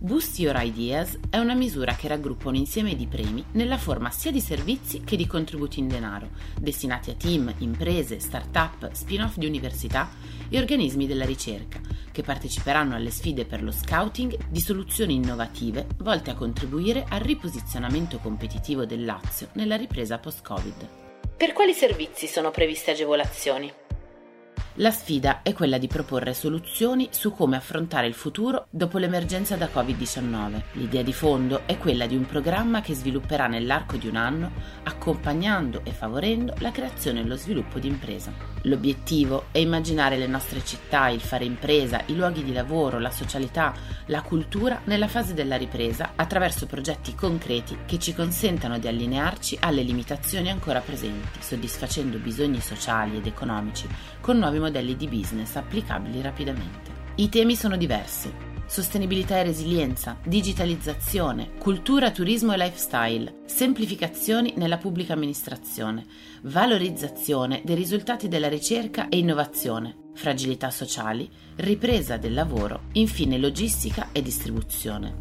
Boost Your Ideas è una misura che raggruppa un insieme di premi nella forma sia di servizi che di contributi in denaro, destinati a team, imprese, start-up, spin-off di università e organismi della ricerca, che parteciperanno alle sfide per lo scouting di soluzioni innovative volte a contribuire al riposizionamento competitivo del Lazio nella ripresa post-Covid. Per quali servizi sono previste agevolazioni? La sfida è quella di proporre soluzioni su come affrontare il futuro dopo l'emergenza da Covid-19. L'idea di fondo è quella di un programma che svilupperà nell'arco di un anno, accompagnando e favorendo la creazione e lo sviluppo di impresa. L'obiettivo è immaginare le nostre città, il fare impresa, i luoghi di lavoro, la socialità, la cultura nella fase della ripresa attraverso progetti concreti che ci consentano di allinearci alle limitazioni ancora presenti, soddisfacendo bisogni sociali ed economici con nuovi modelli modelli di business applicabili rapidamente. I temi sono diversi. Sostenibilità e resilienza, digitalizzazione, cultura, turismo e lifestyle, semplificazioni nella pubblica amministrazione, valorizzazione dei risultati della ricerca e innovazione, fragilità sociali, ripresa del lavoro, infine logistica e distribuzione.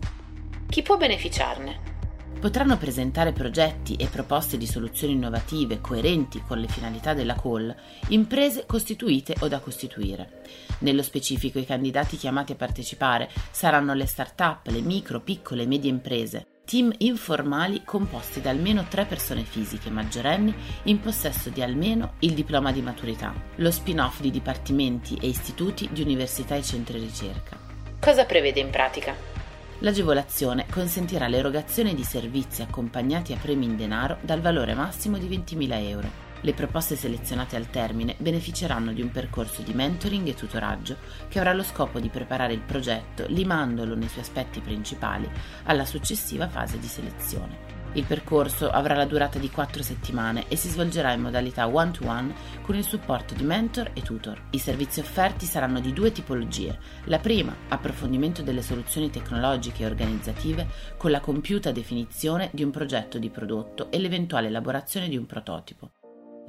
Chi può beneficiarne? Potranno presentare progetti e proposte di soluzioni innovative coerenti con le finalità della call imprese costituite o da costituire. Nello specifico i candidati chiamati a partecipare saranno le start-up, le micro, piccole e medie imprese, team informali composti da almeno tre persone fisiche maggiorenni in possesso di almeno il diploma di maturità, lo spin-off di dipartimenti e istituti di università e centri ricerca. Cosa prevede in pratica? L'agevolazione consentirà l'erogazione di servizi accompagnati a premi in denaro dal valore massimo di 20.000 euro. Le proposte selezionate al termine beneficeranno di un percorso di mentoring e tutoraggio che avrà lo scopo di preparare il progetto limandolo nei suoi aspetti principali alla successiva fase di selezione. Il percorso avrà la durata di 4 settimane e si svolgerà in modalità one-to-one con il supporto di mentor e tutor. I servizi offerti saranno di due tipologie. La prima, approfondimento delle soluzioni tecnologiche e organizzative con la compiuta definizione di un progetto di prodotto e l'eventuale elaborazione di un prototipo.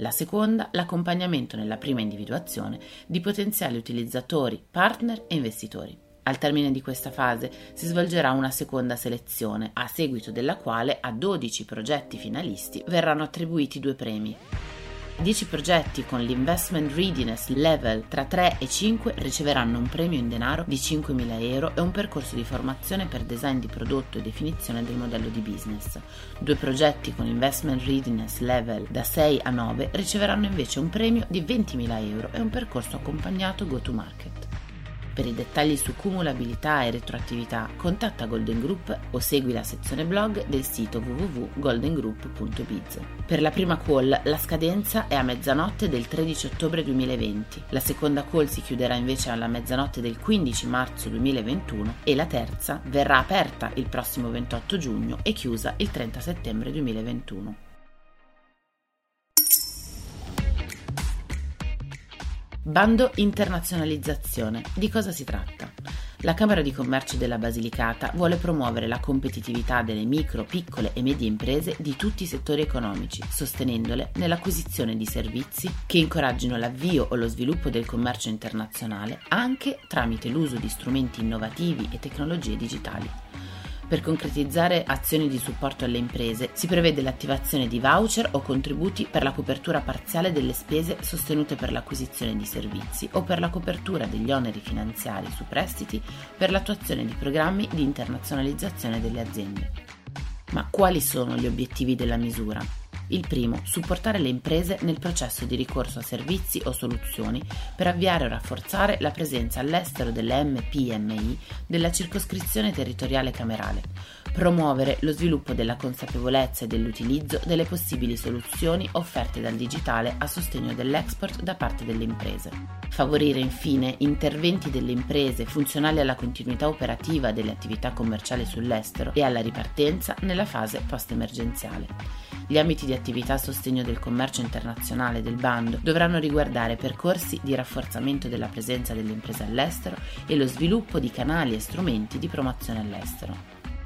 La seconda, l'accompagnamento nella prima individuazione di potenziali utilizzatori, partner e investitori. Al termine di questa fase si svolgerà una seconda selezione, a seguito della quale a 12 progetti finalisti verranno attribuiti due premi. 10 progetti con l'Investment Readiness Level tra 3 e 5 riceveranno un premio in denaro di 5.000 euro e un percorso di formazione per design di prodotto e definizione del modello di business. Due progetti con Investment Readiness Level da 6 a 9 riceveranno invece un premio di 20.000 euro e un percorso accompagnato go to market. Per i dettagli su cumulabilità e retroattività contatta Golden Group o segui la sezione blog del sito www.goldengroup.biz. Per la prima call la scadenza è a mezzanotte del 13 ottobre 2020, la seconda call si chiuderà invece alla mezzanotte del 15 marzo 2021 e la terza verrà aperta il prossimo 28 giugno e chiusa il 30 settembre 2021. Bando internazionalizzazione. Di cosa si tratta? La Camera di Commercio della Basilicata vuole promuovere la competitività delle micro, piccole e medie imprese di tutti i settori economici, sostenendole nell'acquisizione di servizi che incoraggino l'avvio o lo sviluppo del commercio internazionale anche tramite l'uso di strumenti innovativi e tecnologie digitali. Per concretizzare azioni di supporto alle imprese si prevede l'attivazione di voucher o contributi per la copertura parziale delle spese sostenute per l'acquisizione di servizi o per la copertura degli oneri finanziari su prestiti per l'attuazione di programmi di internazionalizzazione delle aziende. Ma quali sono gli obiettivi della misura? Il primo, supportare le imprese nel processo di ricorso a servizi o soluzioni per avviare o rafforzare la presenza all'estero delle MPMI della circoscrizione territoriale camerale. Promuovere lo sviluppo della consapevolezza e dell'utilizzo delle possibili soluzioni offerte dal digitale a sostegno dell'export da parte delle imprese. Favorire infine interventi delle imprese funzionali alla continuità operativa delle attività commerciali sull'estero e alla ripartenza nella fase post-emergenziale. Gli ambiti di attività a sostegno del commercio internazionale del bando dovranno riguardare percorsi di rafforzamento della presenza delle imprese all'estero e lo sviluppo di canali e strumenti di promozione all'estero.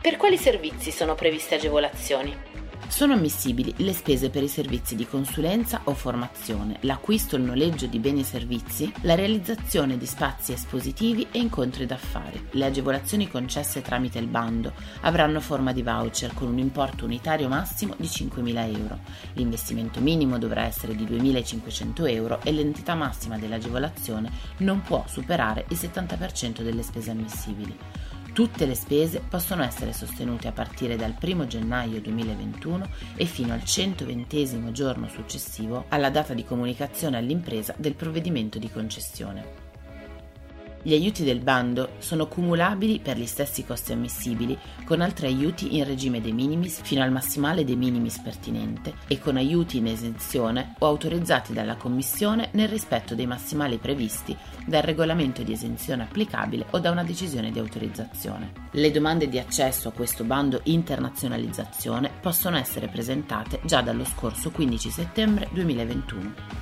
Per quali servizi sono previste agevolazioni? Sono ammissibili le spese per i servizi di consulenza o formazione, l'acquisto o il noleggio di beni e servizi, la realizzazione di spazi espositivi e incontri d'affari. Le agevolazioni concesse tramite il bando avranno forma di voucher con un importo unitario massimo di 5.000 euro. L'investimento minimo dovrà essere di 2.500 euro e l'entità massima dell'agevolazione non può superare il 70% delle spese ammissibili. Tutte le spese possono essere sostenute a partire dal 1 gennaio 2021 e fino al 120 giorno successivo alla data di comunicazione all'impresa del provvedimento di concessione. Gli aiuti del bando sono cumulabili per gli stessi costi ammissibili con altri aiuti in regime de minimis fino al massimale de minimis pertinente e con aiuti in esenzione o autorizzati dalla Commissione nel rispetto dei massimali previsti dal regolamento di esenzione applicabile o da una decisione di autorizzazione. Le domande di accesso a questo bando internazionalizzazione possono essere presentate già dallo scorso 15 settembre 2021.